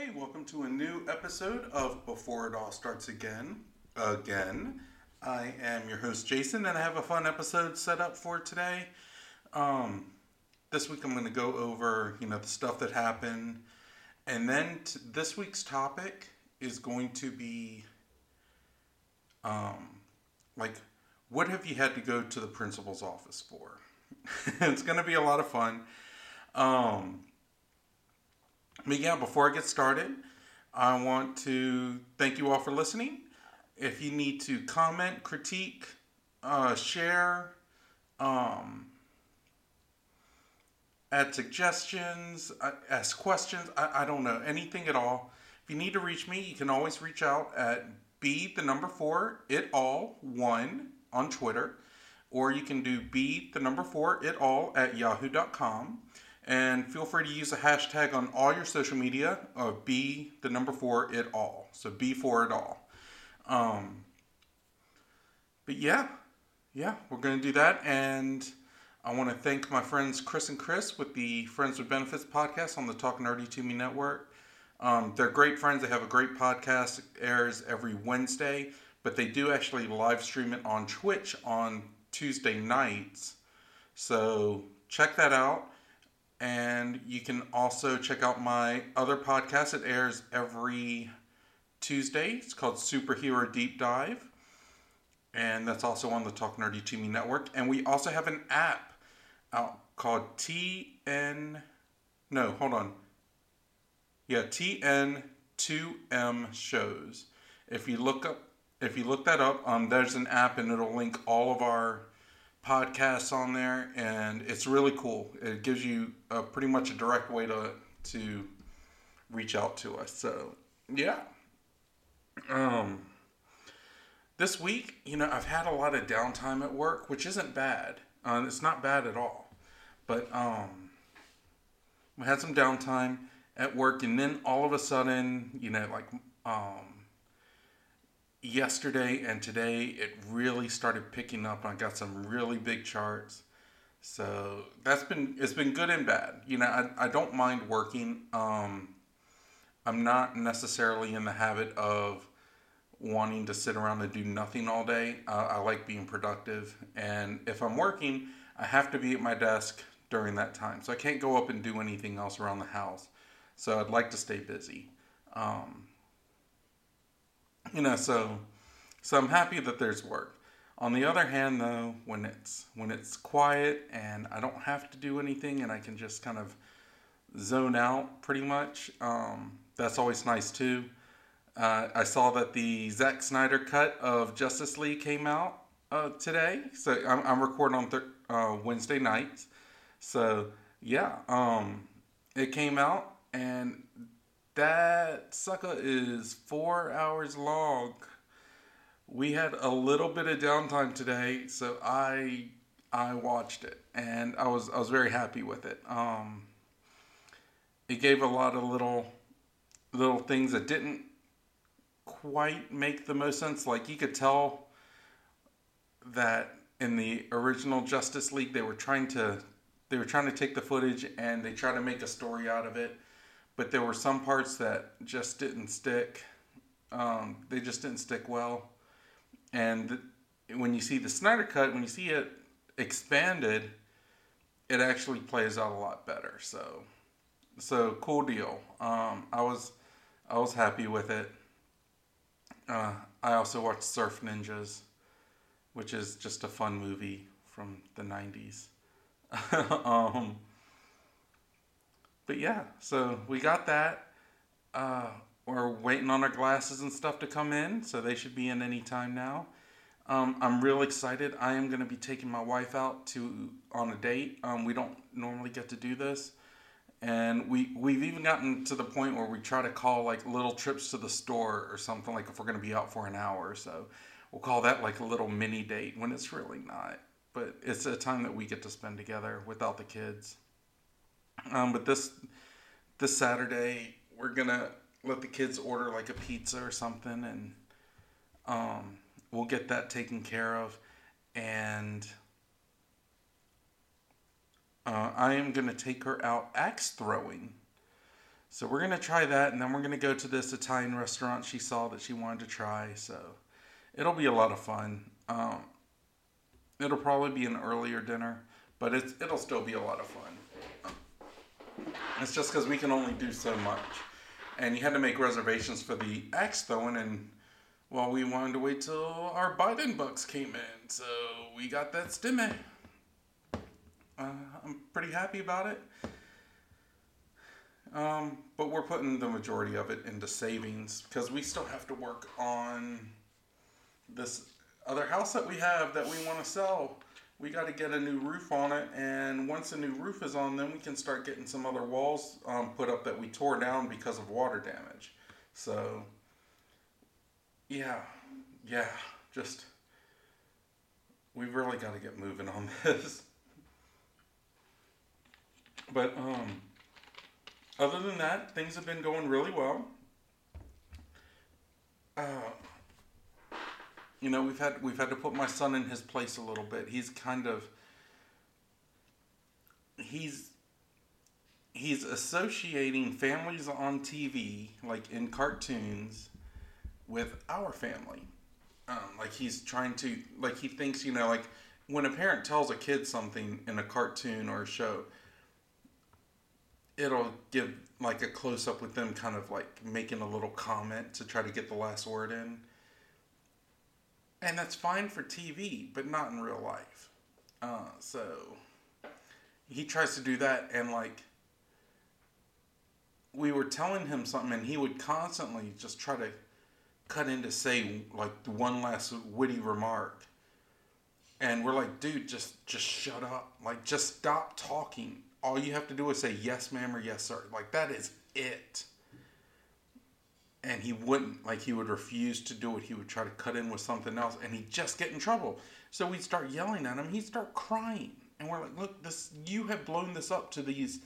Hey, welcome to a new episode of Before It All Starts Again. Again. I am your host, Jason, and I have a fun episode set up for today. Um, this week I'm going to go over, you know, the stuff that happened. And then t- this week's topic is going to be, um, like, what have you had to go to the principal's office for? it's going to be a lot of fun. Um, but yeah, before I get started, I want to thank you all for listening. If you need to comment, critique, uh, share, um, add suggestions, uh, ask questions, I, I don't know, anything at all. If you need to reach me, you can always reach out at B the number four, it all one on Twitter, or you can do B the number four, it all at yahoo.com. And feel free to use a hashtag on all your social media of be the number four it all. So be for it all. Um, but yeah, yeah, we're going to do that. And I want to thank my friends Chris and Chris with the Friends with Benefits podcast on the Talk Nerdy to Me network. Um, they're great friends. They have a great podcast. It airs every Wednesday, but they do actually live stream it on Twitch on Tuesday nights. So check that out. And you can also check out my other podcast. It airs every Tuesday. It's called Superhero Deep Dive. And that's also on the Talk Nerdy to Me network. And we also have an app out called TN. No, hold on. Yeah, TN2M shows. If you look up, if you look that up, um, there's an app and it'll link all of our podcasts on there, and it's really cool. It gives you a, pretty much a direct way to to reach out to us. So yeah. Um, this week, you know, I've had a lot of downtime at work, which isn't bad. Uh, it's not bad at all. But um, we had some downtime at work, and then all of a sudden, you know, like um, yesterday and today, it really started picking up. I got some really big charts. So that's been it's been good and bad. You know, I, I don't mind working. Um, I'm not necessarily in the habit of wanting to sit around and do nothing all day. Uh, I like being productive, and if I'm working, I have to be at my desk during that time. So I can't go up and do anything else around the house. So I'd like to stay busy. Um, you know, so so I'm happy that there's work. On the other hand, though, when it's when it's quiet and I don't have to do anything and I can just kind of zone out pretty much, um, that's always nice too. Uh, I saw that the Zack Snyder cut of Justice League came out uh, today, so I'm, I'm recording on th- uh, Wednesday nights. So yeah, um, it came out, and that sucker is four hours long. We had a little bit of downtime today, so I I watched it, and I was I was very happy with it. Um, it gave a lot of little little things that didn't quite make the most sense. Like you could tell that in the original Justice League, they were trying to they were trying to take the footage and they try to make a story out of it, but there were some parts that just didn't stick. Um, they just didn't stick well, and when you see the Snyder cut, when you see it expanded, it actually plays out a lot better. So, so cool deal. Um, I was I was happy with it. Uh, I also watched Surf Ninjas, which is just a fun movie from the 90s. um, but yeah, so we got that. Uh, we're waiting on our glasses and stuff to come in, so they should be in any time now. Um, I'm real excited. I am going to be taking my wife out to on a date. Um, we don't normally get to do this, and we we've even gotten to the point where we try to call like little trips to the store or something like if we're going to be out for an hour or so we'll call that like a little mini date when it's really not but it's a time that we get to spend together without the kids um, but this this saturday we're gonna let the kids order like a pizza or something and um, we'll get that taken care of and uh, I am to take her out axe throwing. So we're gonna try that, and then we're gonna go to this Italian restaurant she saw that she wanted to try. So it'll be a lot of fun. Um, it'll probably be an earlier dinner, but it's it'll still be a lot of fun. It's just because we can only do so much, and you had to make reservations for the Expo, and well, we wanted to wait till our Biden bucks came in, so we got that stimmy. Uh, I'm pretty happy about it. Um, but we're putting the majority of it into savings because we still have to work on this other house that we have that we want to sell. We got to get a new roof on it, and once a new roof is on, then we can start getting some other walls um, put up that we tore down because of water damage. So, yeah, yeah, just we've really got to get moving on this. But um other than that, things have been going really well. Uh, you know, we've had we've had to put my son in his place a little bit. He's kind of he's he's associating families on TV, like in cartoons, with our family. Um, like he's trying to like he thinks you know like when a parent tells a kid something in a cartoon or a show it'll give like a close up with them kind of like making a little comment to try to get the last word in. And that's fine for TV, but not in real life. Uh, so he tries to do that, and like we were telling him something, and he would constantly just try to cut in to say like one last witty remark. And we're like, dude, just just shut up. Like, just stop talking all you have to do is say yes ma'am or yes sir like that is it and he wouldn't like he would refuse to do it. He would try to cut in with something else and he'd just get in trouble. So we'd start yelling at him. He'd start crying. And we're like look this you have blown this up to these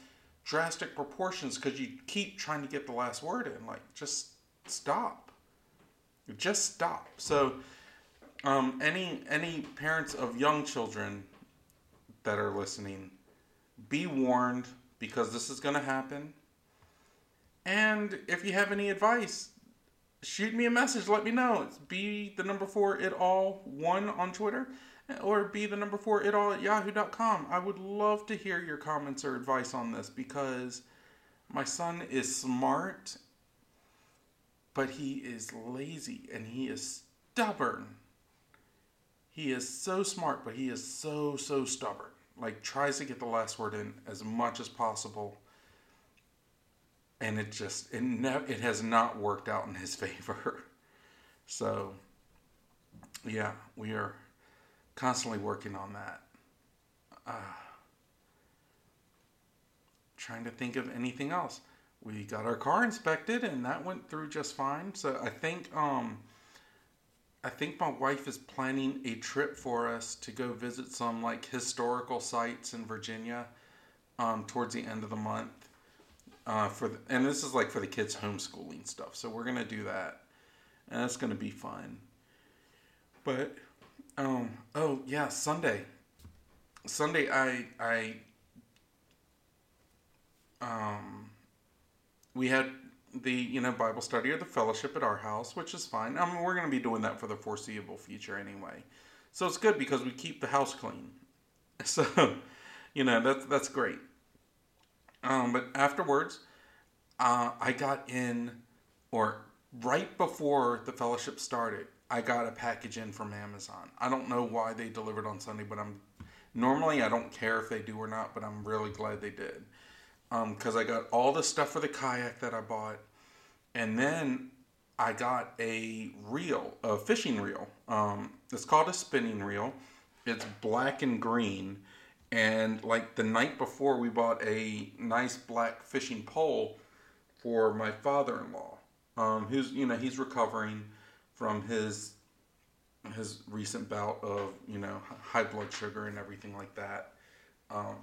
drastic proportions because you keep trying to get the last word in. Like just stop. Just stop. So um, any any parents of young children that are listening be warned because this is going to happen. And if you have any advice, shoot me a message. Let me know. It's be the number four it all one on Twitter or be the number four it all at yahoo.com. I would love to hear your comments or advice on this because my son is smart, but he is lazy and he is stubborn. He is so smart, but he is so, so stubborn like tries to get the last word in as much as possible and it just it, ne- it has not worked out in his favor. So yeah we are constantly working on that. Uh, trying to think of anything else. We got our car inspected and that went through just fine. So i think um I think my wife is planning a trip for us to go visit some like historical sites in Virginia um, towards the end of the month. Uh, for the, and this is like for the kids homeschooling stuff, so we're gonna do that, and that's gonna be fun. But um, oh yeah, Sunday. Sunday, I I um, we had the you know Bible study or the fellowship at our house, which is fine. I mean, we're to be doing that for the foreseeable future anyway, so it's good because we keep the house clean. So, you know that's that's great. Um, but afterwards, uh, I got in, or right before the fellowship started, I got a package in from Amazon. I don't know why they delivered on Sunday, but I'm normally I don't care if they do or not, but I'm really glad they did because um, I got all the stuff for the kayak that I bought, and then I got a reel, a fishing reel. Um, it's called a spinning reel. It's black and green, and like the night before, we bought a nice black fishing pole for my father-in-law, um, who's you know he's recovering from his his recent bout of you know high blood sugar and everything like that. Um,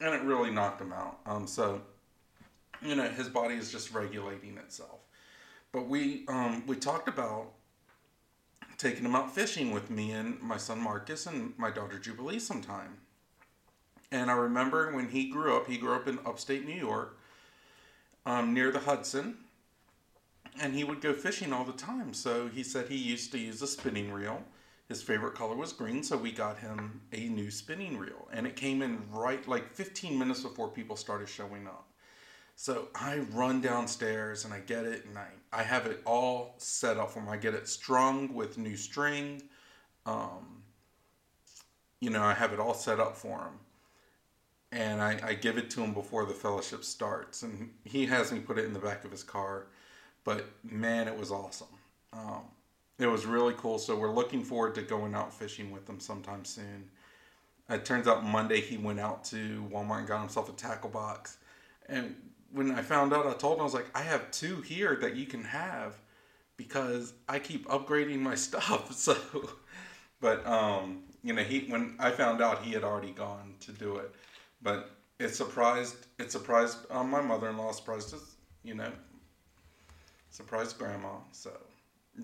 and it really knocked him out. Um, so, you know, his body is just regulating itself. But we um, we talked about taking him out fishing with me and my son Marcus and my daughter Jubilee sometime. And I remember when he grew up, he grew up in upstate New York. um, near the Hudson, and he would go fishing all the time. So he said he used to use a spinning reel. His favorite color was green, so we got him a new spinning reel, and it came in right like 15 minutes before people started showing up. So I run downstairs and I get it, and I, I have it all set up for him. I get it strung with new string. Um, you know, I have it all set up for him. And I, I give it to him before the fellowship starts. And he has me put it in the back of his car. But man, it was awesome. Um, it was really cool. So we're looking forward to going out fishing with him sometime soon. It turns out Monday he went out to Walmart and got himself a tackle box. And when I found out, I told him, I was like, I have two here that you can have because I keep upgrading my stuff. So, but, um, you know, he, when I found out he had already gone to do it, but it surprised, it surprised um, my mother-in-law, surprised us, you know, surprised grandma. So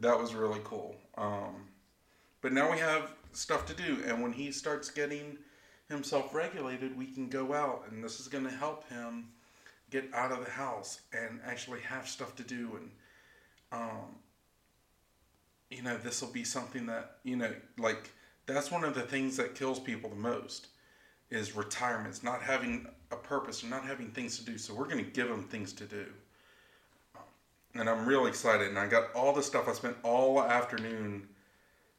that was really cool. Um, but now we have stuff to do. And when he starts getting himself regulated, we can go out and this is going to help him get out of the house and actually have stuff to do and um, you know this will be something that you know like that's one of the things that kills people the most is retirements not having a purpose not having things to do so we're going to give them things to do and i'm real excited and i got all the stuff i spent all afternoon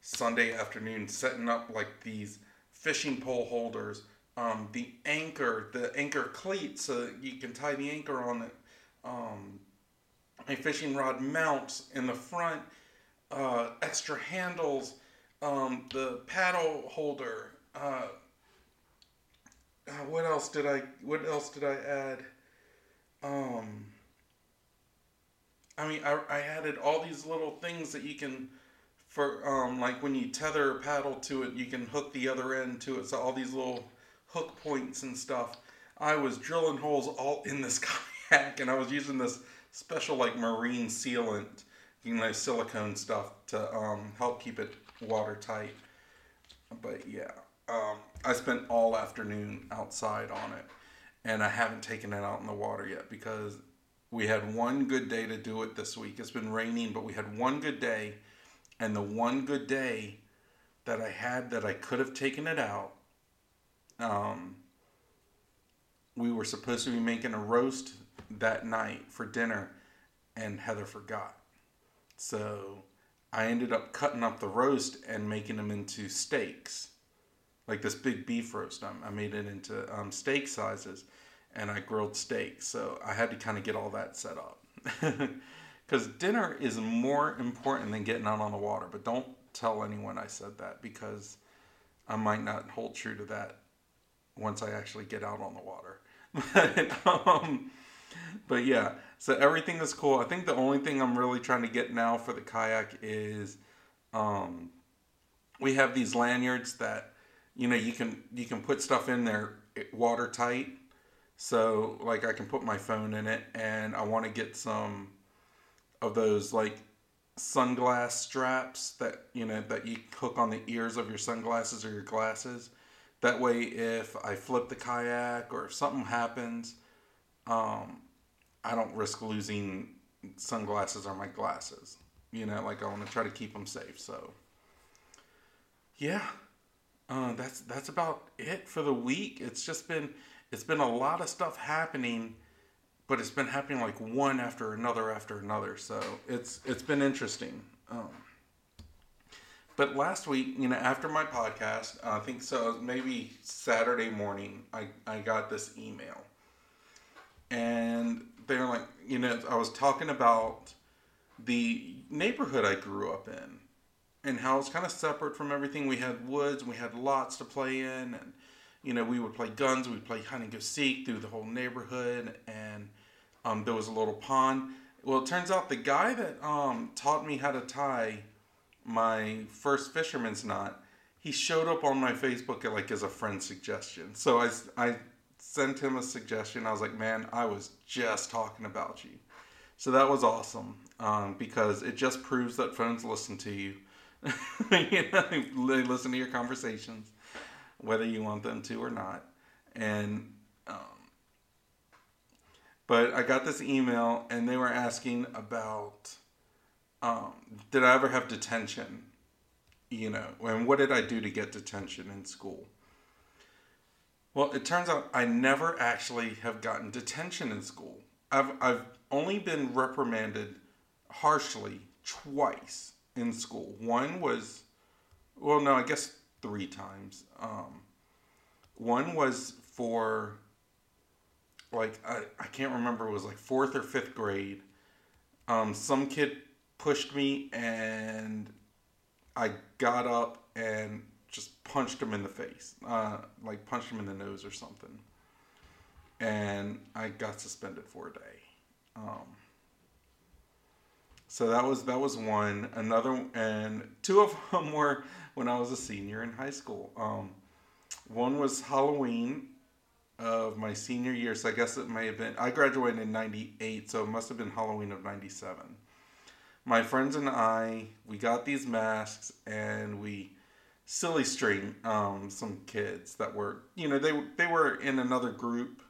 sunday afternoon setting up like these fishing pole holders um, the anchor, the anchor cleat, so you can tie the anchor on it. Um, a fishing rod mounts in the front, uh, extra handles, um, the paddle holder. Uh, uh, what else did I? What else did I add? Um, I mean, I, I added all these little things that you can, for um, like when you tether a paddle to it, you can hook the other end to it. So all these little hook points and stuff. I was drilling holes all in this kayak, and I was using this special like marine sealant, you know, silicone stuff to um, help keep it watertight. But yeah, um, I spent all afternoon outside on it, and I haven't taken it out in the water yet because we had one good day to do it this week. It's been raining, but we had one good day, and the one good day that I had that I could have taken it out um, we were supposed to be making a roast that night for dinner, and Heather forgot. So I ended up cutting up the roast and making them into steaks, like this big beef roast. I made it into um, steak sizes, and I grilled steaks. So I had to kind of get all that set up. Because dinner is more important than getting out on the water. But don't tell anyone I said that because I might not hold true to that once I actually get out on the water. but, um, but yeah, so everything is cool. I think the only thing I'm really trying to get now for the kayak is um, we have these lanyards that you know you can you can put stuff in there watertight. So like I can put my phone in it, and I want to get some of those like sunglass straps that you know that you hook on the ears of your sunglasses or your glasses that way, if I flip the kayak or if something happens, um, I don't risk losing sunglasses or my glasses. You know, like I want to try to keep them safe. So, yeah, uh, that's that's about it for the week. It's just been it's been a lot of stuff happening, but it's been happening like one after another after another. So it's it's been interesting. Um, but last week, you know, after my podcast, I think so, maybe Saturday morning, I, I got this email. And they're like, you know, I was talking about the neighborhood I grew up in and how it's kind of separate from everything. We had woods, we had lots to play in, and, you know, we would play guns, we'd play hide and go seek through the whole neighborhood, and um, there was a little pond. Well, it turns out the guy that um, taught me how to tie my first fisherman's knot, he showed up on my Facebook like as a friend suggestion. So I, I sent him a suggestion. I was like, man, I was just talking about you. So that was awesome um, because it just proves that phones listen to you. you know, they listen to your conversations, whether you want them to or not. And, um, But I got this email and they were asking about um, did I ever have detention? You know, and what did I do to get detention in school? Well, it turns out I never actually have gotten detention in school. I've, I've only been reprimanded harshly twice in school. One was, well, no, I guess three times. Um, one was for, like, I, I can't remember, it was like fourth or fifth grade. Um, some kid pushed me and I got up and just punched him in the face, uh, like punched him in the nose or something. And I got suspended for a day. Um, so that was that was one. Another and two of them were when I was a senior in high school. Um, one was Halloween of my senior year, so I guess it may have been. I graduated in '98, so it must have been Halloween of '97. My friends and I, we got these masks and we silly string um, some kids that were, you know, they they were in another group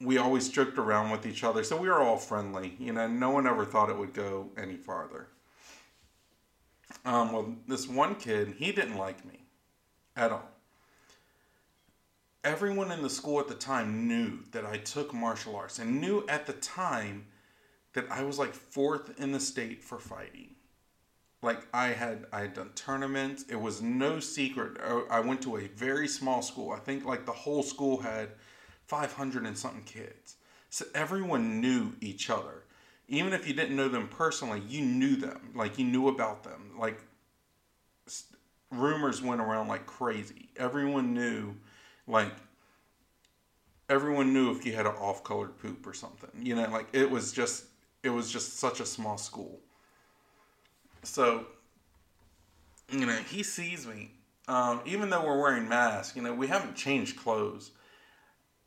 we always joked around with each other, so we were all friendly. You know, no one ever thought it would go any farther. Um, well, this one kid, he didn't like me at all. Everyone in the school at the time knew that I took martial arts and knew at the time that I was like fourth in the state for fighting. Like I had, I had done tournaments. It was no secret. I went to a very small school. I think like the whole school had 500 and something kids. So everyone knew each other. Even if you didn't know them personally, you knew them. Like you knew about them. Like rumors went around like crazy. Everyone knew, like, everyone knew if you had an off colored poop or something. You know, like it was just, it was just such a small school. So, you know, he sees me. Um, even though we're wearing masks, you know, we haven't changed clothes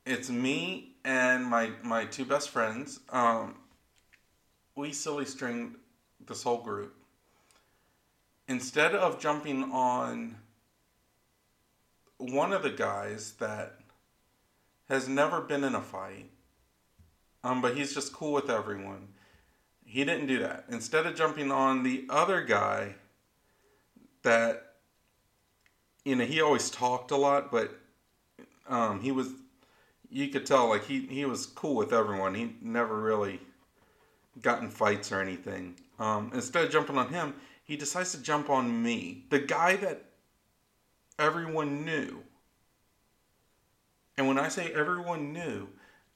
it's me and my my two best friends. Um, we silly stringed this whole group. Instead of jumping on one of the guys that has never been in a fight, um, but he's just cool with everyone. He didn't do that. Instead of jumping on the other guy that, you know, he always talked a lot, but um, he was you could tell like he he was cool with everyone. He never really got in fights or anything. Um, instead of jumping on him, he decides to jump on me, the guy that everyone knew. And when I say everyone knew,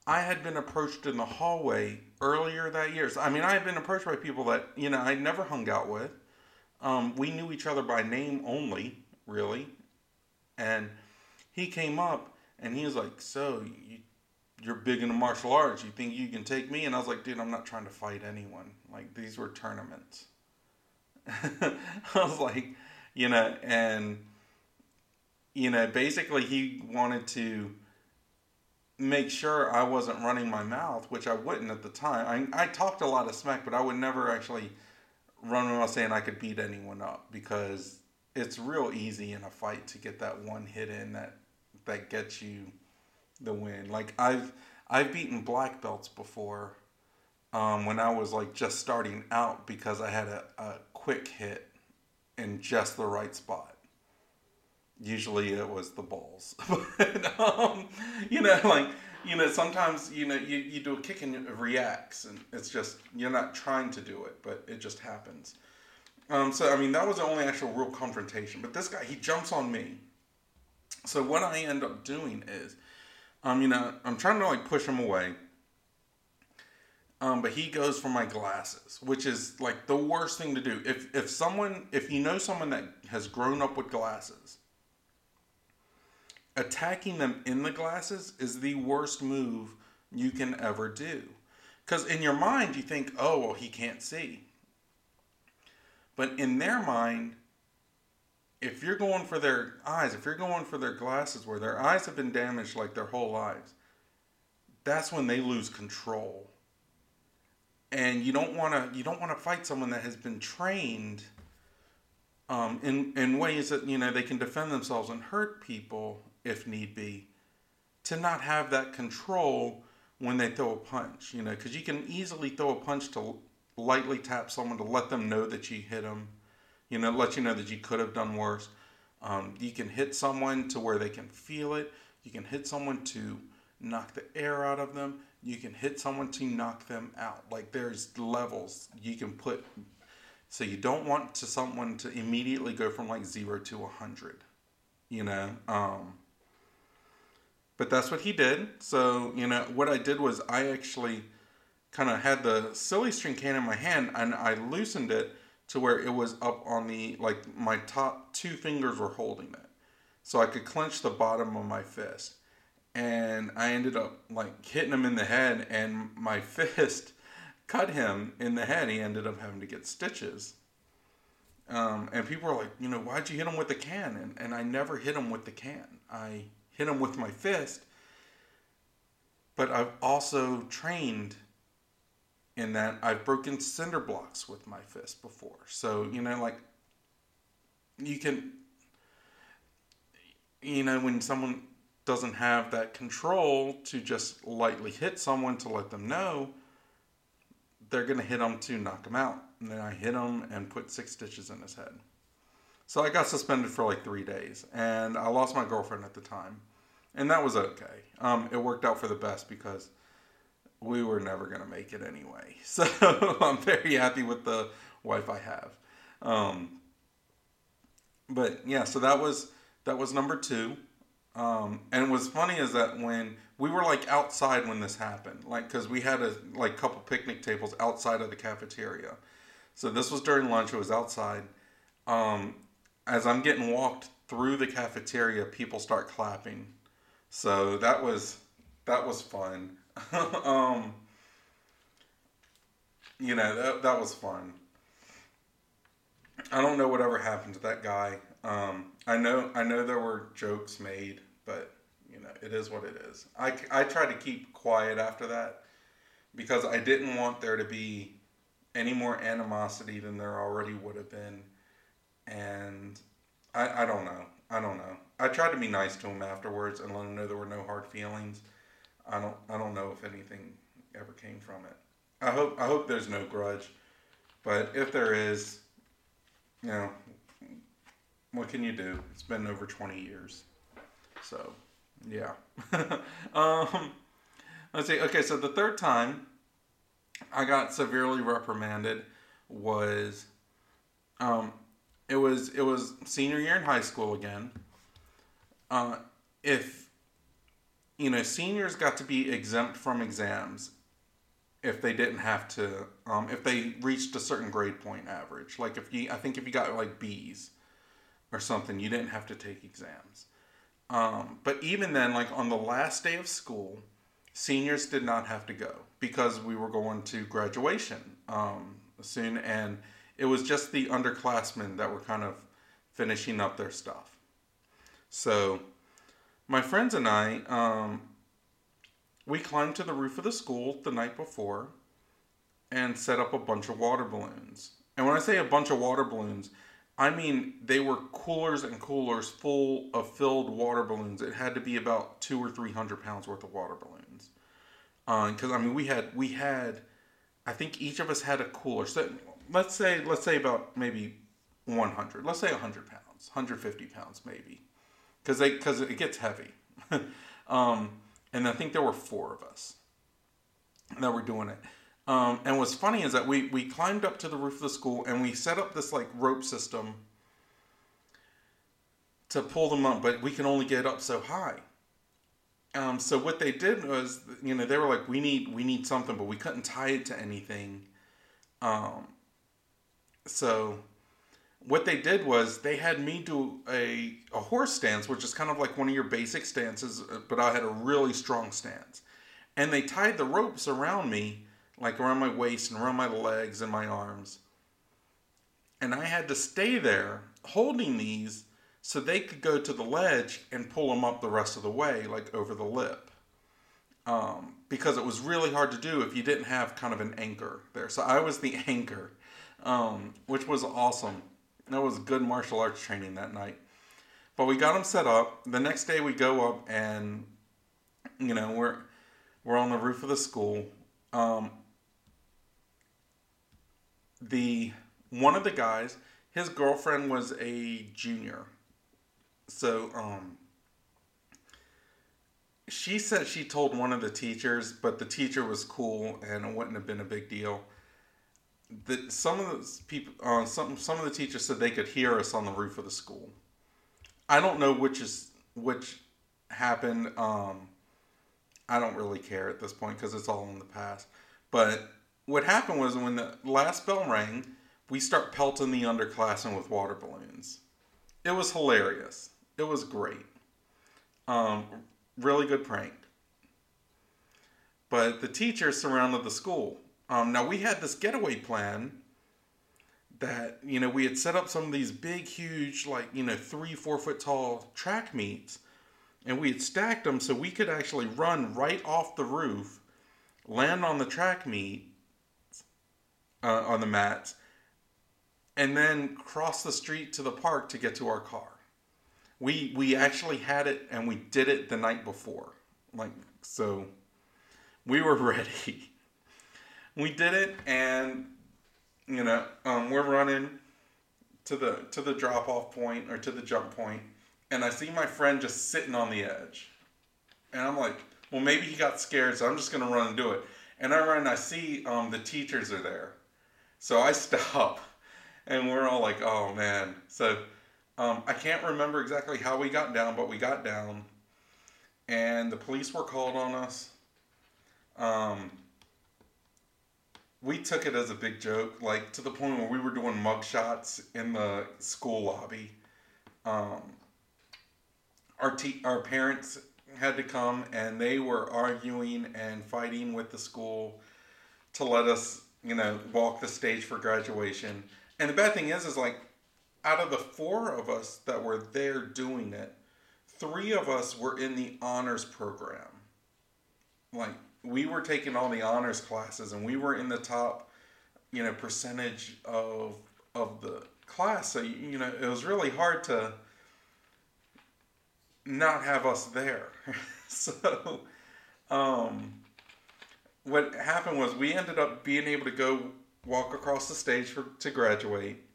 I had been approached in the hallway earlier that year. So, I mean, I had been approached by people that you know I never hung out with. Um, we knew each other by name only, really, and he came up and he was like, "So you, you're big into martial arts? You think you can take me?" And I was like, "Dude, I'm not trying to fight anyone. Like these were tournaments." I was like, you know, and you know, basically he wanted to make sure I wasn't running my mouth, which I wouldn't at the time. I, I talked a lot of smack, but I would never actually run around saying I could beat anyone up because it's real easy in a fight to get that one hit in that that gets you the win. Like I've I've beaten black belts before um, when I was like just starting out because I had a, a quick hit in just the right spot. Usually it was the balls, but um, you know, like you know, sometimes you know you, you do a kick and it reacts, and it's just you're not trying to do it, but it just happens. Um, so I mean, that was the only actual real confrontation. But this guy, he jumps on me, so what I end up doing is, um, you know, I'm trying to like push him away. Um, but he goes for my glasses, which is like the worst thing to do. If if someone, if you know someone that has grown up with glasses, attacking them in the glasses is the worst move you can ever do. Because in your mind, you think, oh, well, he can't see. But in their mind, if you're going for their eyes, if you're going for their glasses where their eyes have been damaged like their whole lives, that's when they lose control. And you don't want to you don't want to fight someone that has been trained um, in in ways that you know they can defend themselves and hurt people if need be. To not have that control when they throw a punch, you know, because you can easily throw a punch to lightly tap someone to let them know that you hit them, you know, let you know that you could have done worse. Um, you can hit someone to where they can feel it. You can hit someone to knock the air out of them. You can hit someone to knock them out. Like there's levels you can put. So you don't want to someone to immediately go from like zero to a hundred, you know. Um, but that's what he did. So you know what I did was I actually kind of had the silly string can in my hand and I loosened it to where it was up on the like my top two fingers were holding it so i could clench the bottom of my fist. And i ended up like hitting him in the head and my fist cut him in the head. He ended up having to get stitches. Um, and people were like you know why'd you hit him with the can? And, and i never hit him with the can. I hit him with my fist but i've also trained in that I've broken cinder blocks with my fist before. So, you know, like you can, you know, when someone doesn't have that control to just lightly hit someone to let them know, they're going to hit them to knock them out. And then I hit him and put six stitches in his head. So I got suspended for like three days, and I lost my girlfriend at the time, and that was okay. Um, it worked out for the best because we were never going to make it anyway. So I'm very happy with the wife I have. Um, but yeah, so that was that was number two. Um, and what's funny is that when we were like outside when this happened, like because we had a like couple picnic tables outside of the cafeteria. So this was during lunch. It was outside. Um, as I'm getting walked through the cafeteria, people start clapping. So that was that was fun. um, you know that that was fun. I don't know whatever happened to that guy. Um, I know I know there were jokes made, but you know it is what it is. I I tried to keep quiet after that because I didn't want there to be any more animosity than there already would have been, and I I don't know. I don't know. I tried to be nice to him afterwards and let him know there were no hard feelings. I don't I don't know if anything ever came from it. I hope I hope there's no grudge, but if there is, you know, what can you do? It's been over twenty years, so yeah. um, let's see. Okay, so the third time I got severely reprimanded was, um, it was it was senior year in high school again. Uh, if you know, seniors got to be exempt from exams if they didn't have to, um, if they reached a certain grade point average. Like if you, I think if you got like B's or something, you didn't have to take exams. Um, but even then, like on the last day of school, seniors did not have to go because we were going to graduation um, soon, and it was just the underclassmen that were kind of finishing up their stuff. So my friends and I, um, we climbed to the roof of the school the night before and set up a bunch of water balloons. And when I say a bunch of water balloons, I mean they were coolers and coolers full of filled water balloons. It had to be about two or three hundred pounds worth of water balloons. Because uh, I mean we had we had, I think each of us had a cooler. So let's say let's say about maybe one hundred. Let's say hundred pounds, hundred fifty pounds maybe because they because it gets heavy. um, and I think there were four of us that were doing it. Um, and what's funny is that we we climbed up to the roof of the school and we set up this like rope system to pull them up, but we can only get up so high. Um, so what they did was, you know, they were like, we need we need something, but we couldn't tie it to anything. Um, so what they did was they had me do a, a horse stance, which is kind of like one of your basic stances, uh, but I had a really strong stance. And they tied the ropes around me, like around my waist and around my legs and my arms. And I had to stay there holding these so they could go to the ledge and pull them up the rest of the way, like over the lip. Um, because it was really hard to do if you didn't have kind of an anchor there. So I was the anchor, um, which was awesome. That was good martial arts training that night. But we got them set up. The next day we go up and, you know, we're We're on the roof of the school. Um, the one of the guys, his girlfriend was a junior, so um, she said she told one of the teachers, but the teacher was cool and it wouldn't have been a big deal. That some of the people, uh, some some of the teachers said they could hear us on the roof of the school. I don't know which is which happened. Um, I don't really care at this point because it's all in the past. But what happened was when the last bell rang, we start pelting the underclassmen with water balloons. It was hilarious. It was great. Um, really good prank. But the teachers surrounded the school. Um, now we had this getaway plan that you know we had set up some of these big, huge, like you know three, four foot tall track meets, and we had stacked them so we could actually run right off the roof, land on the track meet, uh, on the mats, and then cross the street to the park to get to our car. We we actually had it and we did it the night before. Like so we were ready we did it and you know um, we're running to the to the drop off point or to the jump point and i see my friend just sitting on the edge. And i'm like well maybe he got scared so i'm just gonna run and do it. And i run and i see um, the teachers are there. So i stop and we're all like oh man. So um, I can't remember exactly how we got down, but we got down, and the police were called on us. Um, we took it as a big joke, like to the point where we were doing mug shots in the school lobby. Um, our te- our parents had to come, and they were arguing and fighting with the school to let us, you know, walk the stage for graduation. And the bad thing is, is like out of the four of us that were there doing it, three of us were in the honors program. Like we were taking all the honors classes and we were in the top, you know, percentage of of the class. So you know, it was really hard to not have us there. so um what happened was we ended up being able to go walk across the stage for to graduate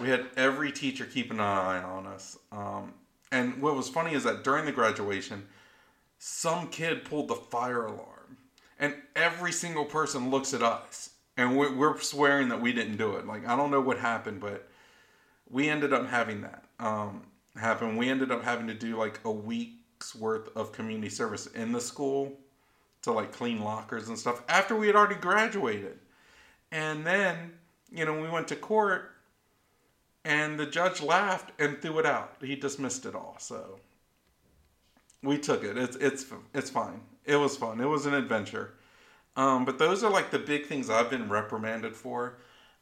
we had every teacher keeping an eye on us. Um, and what was funny is that during the graduation, some kid pulled the fire alarm, and every single person looks at us, and we're, swearing that we didn't do it. Like I don't know what happened, but we ended up having that um, happen. We ended up having to do like a week's worth of community service in the school to like clean lockers and stuff after we had already graduated. And then, you know, we went to court and the judge laughed and threw it out. He dismissed it all. So we took it. It's it's it's fine. It was fun. It was an adventure. Um, but those are like the big things I've been reprimanded for.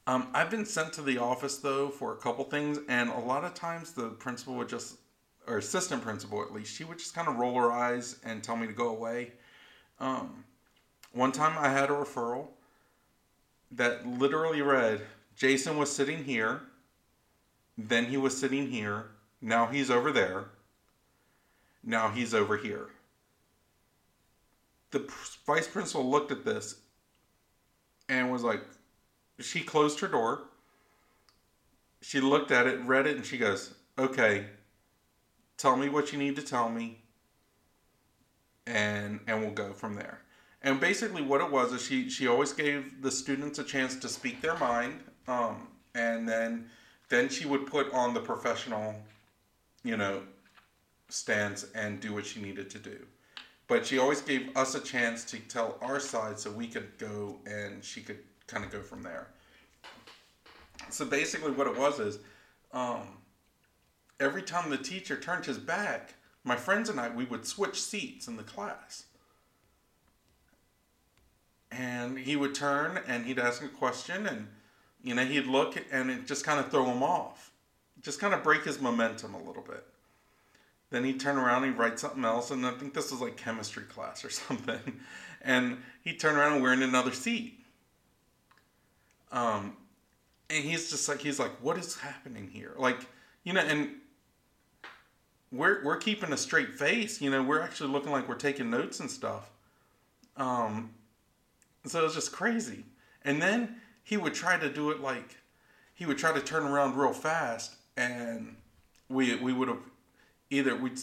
Um, I've been sent to the office though for a couple things, and a lot of times the principal would just, or assistant principal at least, she would just kind of roll her eyes and tell me to go away. Um, one time I had a referral that literally read, Jason was sitting here then he was sitting here. Now he's over there. Now he's over here. The vice principal looked at this and was like, she closed her door. She looked at it, read it, and she goes, okay, tell me what you need to tell me and and we'll go from there. And basically, what it was is she she always gave the students a chance to speak their mind, um, and then then she would put on the professional, you know, stance and do what she needed to do. But she always gave us a chance to tell our side so we could go and she could kind of go from there. So basically, what it was is um, every time the teacher turned his back, my friends and I, we would switch seats in the class. And he would turn and he'd ask a question, and you know, he'd look and it just kind of throw him off, just kind of break his momentum a little bit. Then he'd turn around and he'd write something else, and I think this was like chemistry class or something. And he'd turn around and we're in another seat. Um, and he's just like, he's like, what is happening here? Like, you know, and we're we're keeping a straight face. You know, we're actually looking like we're taking notes and stuff. Um, so it was just crazy. And then he would try to do it like he would try to turn around real fast, and we we would have either we'd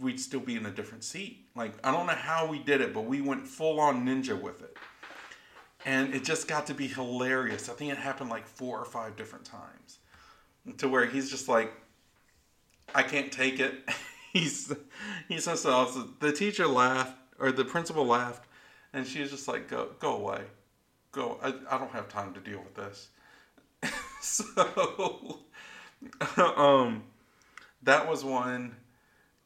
we'd still be in a different seat. Like I don't know how we did it, but we went full on ninja with it. And it just got to be hilarious. I think it happened like four or five different times. To where he's just like, I can't take it. he's he says so the teacher laughed or the principal laughed and she's just like go go away. Go I, I don't have time to deal with this. so um that was one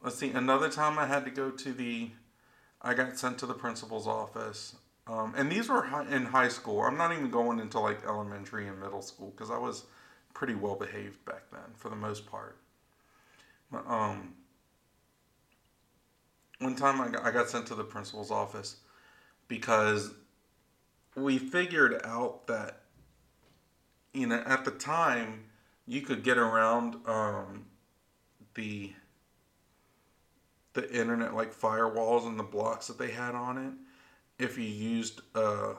let's see another time i had to go to the i got sent to the principal's office. Um, and these were high, in high school. I'm not even going into like elementary and middle school because i was pretty well behaved back then for the most part. Um, one time I got, I got sent to the principal's office because we figured out that you know at the time you could get around um, the the internet like firewalls and the blocks that they had on it if you used a,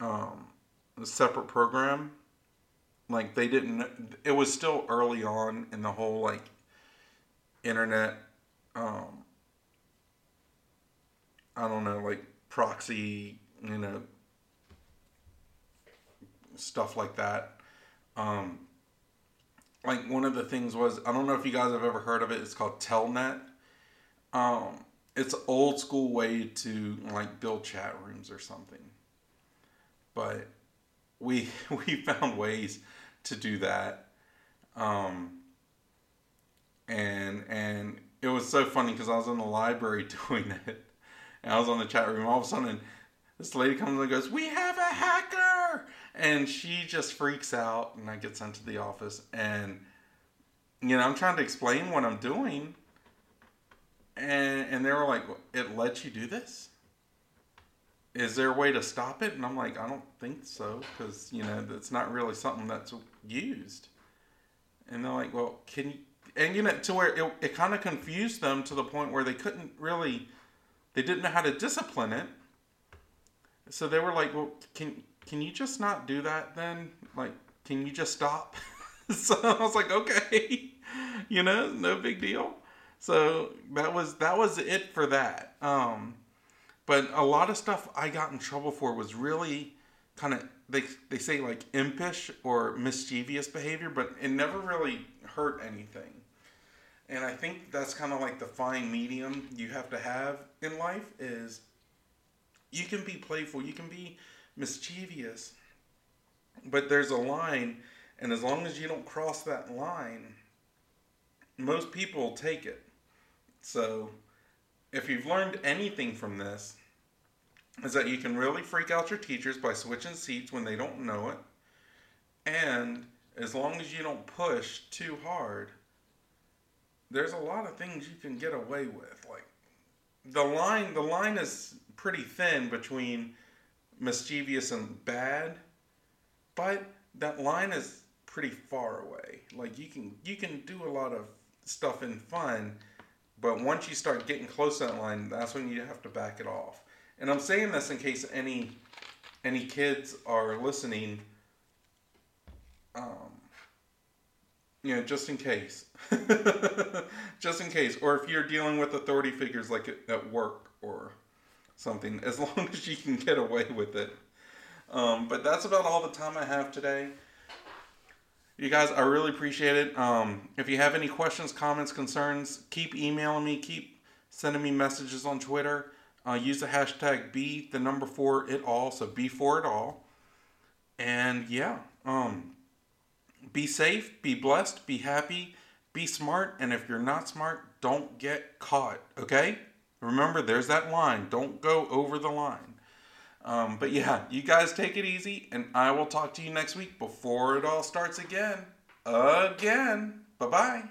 um, a separate program like they didn't it was still early on in the whole like internet um, i don't know like proxy you know stuff like that. Um, like one of the things was I don't know if you guys have ever heard of it. It's called Telnet. Um, it's an old school way to like build chat rooms or something. But we we found ways to do that. Um, and and it was so funny because I was in the library doing it, and I was on the chat room. All of a sudden, this lady comes and goes, "We have a hacker!" And she just freaks out and i get sent to the office and you know i'm trying to explain what i'm doing and and they were like it lets you do this? Is there a way to stop it? And i'm like i don't think so because you know it's not really something that's used. And they're like well can you and you know to where it, it kind of confused them to the point where they couldn't really they didn't know how to discipline it. So they were like well can can you just not do that then? Like, can you just stop? so I was like, okay, you know, no big deal. So that was that was it for that. Um, but a lot of stuff I got in trouble for was really kind of they they say like impish or mischievous behavior, but it never really hurt anything. And I think that's kind of like the fine medium you have to have in life is you can be playful, you can be mischievous. But there's a line, and as long as you don't cross that line, most people take it. So, if you've learned anything from this, is that you can really freak out your teachers by switching seats when they don't know it. And as long as you don't push too hard, there's a lot of things you can get away with. Like the line the line is pretty thin between mischievous and bad, but that line is pretty far away. Like you can you can do a lot of stuff in fun, but once you start getting close to that line, that's when you have to back it off. And I'm saying this in case any any kids are listening. Um, you know, just in case, just in case, or if you're dealing with authority figures like at work or something as long as you can get away with it. Um, but that's about all the time I have today. You guys, I really appreciate it. Um, if you have any questions, comments, concerns, keep emailing me, keep sending me messages on Twitter. Uh, use the hashtag be the number four it all, so be for it all. And yeah, um, be safe, be blessed, be happy, be smart, and if you're not smart, don't get caught, okay? Remember, there's that line. Don't go over the line. Um, but yeah, you guys take it easy, and I will talk to you next week before it all starts again. Again. Bye bye.